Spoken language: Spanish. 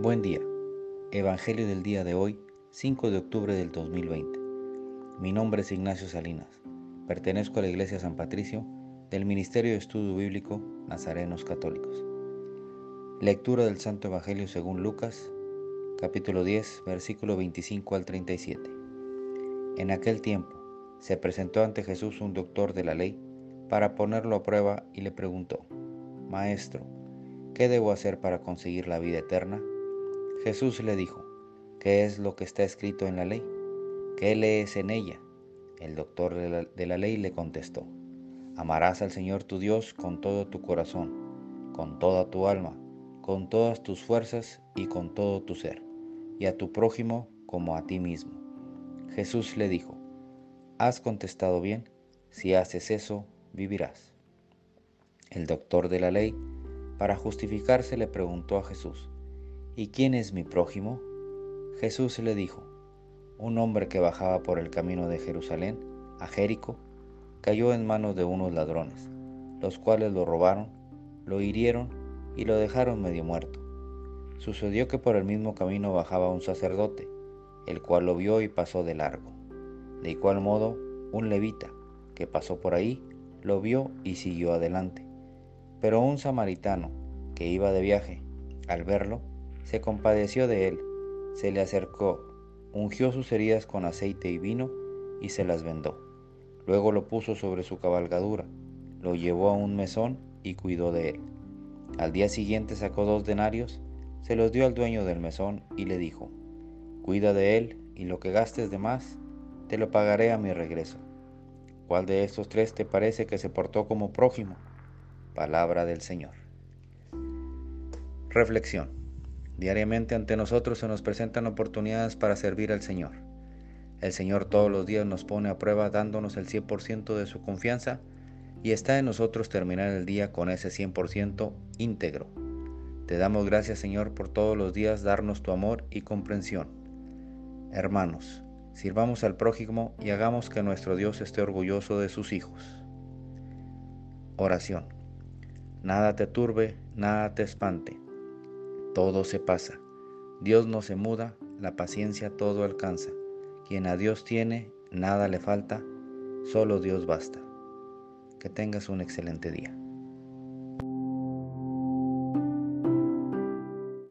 Buen día. Evangelio del día de hoy, 5 de octubre del 2020. Mi nombre es Ignacio Salinas. Pertenezco a la Iglesia San Patricio del Ministerio de Estudio Bíblico Nazarenos Católicos. Lectura del Santo Evangelio según Lucas, capítulo 10, versículo 25 al 37. En aquel tiempo se presentó ante Jesús un doctor de la ley para ponerlo a prueba y le preguntó, Maestro, ¿qué debo hacer para conseguir la vida eterna? Jesús le dijo, ¿qué es lo que está escrito en la ley? ¿Qué lees en ella? El doctor de la, ley le contestó, amarás al Señor tu Dios con todo tu corazón, con toda tu alma, con todas tus fuerzas y con todo tu ser, y a tu prójimo como a ti mismo. Jesús le dijo, has contestado bien, si haces eso, vivirás. El doctor de la ley, para justificarse, le preguntó a Jesús, ¿Y quién es mi prójimo? Jesús le dijo, un hombre que bajaba por el camino de Jerusalén a Jericó, cayó en manos de unos ladrones, los cuales lo robaron, lo hirieron y lo dejaron medio muerto. Sucedió que por el mismo camino bajaba un sacerdote, el cual lo vio y pasó de largo. De igual modo, un levita, que pasó por ahí, lo vio y siguió adelante. Pero un samaritano, que iba de viaje, al verlo, se compadeció de él, se le acercó, ungió sus heridas con aceite y vino y se las vendó. Luego lo puso sobre su cabalgadura, lo llevó a un mesón y cuidó de él. Al día siguiente sacó dos denarios, se los dio al dueño del mesón y le dijo, Cuida de él y lo que gastes de más, te lo pagaré a mi regreso. ¿Cuál de estos tres te parece que se portó como prójimo? Palabra del Señor. Reflexión. Diariamente ante nosotros se nos presentan oportunidades para servir al Señor. El Señor todos los días nos pone a prueba dándonos el 100% de su confianza y está en nosotros terminar el día con ese 100% íntegro. Te damos gracias Señor por todos los días darnos tu amor y comprensión. Hermanos, sirvamos al prójimo y hagamos que nuestro Dios esté orgulloso de sus hijos. Oración. Nada te turbe, nada te espante todo se pasa. Dios no se muda, la paciencia todo alcanza. Quien a Dios tiene, nada le falta, solo Dios basta. Que tengas un excelente día.